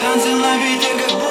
Танцы на ветер, как будто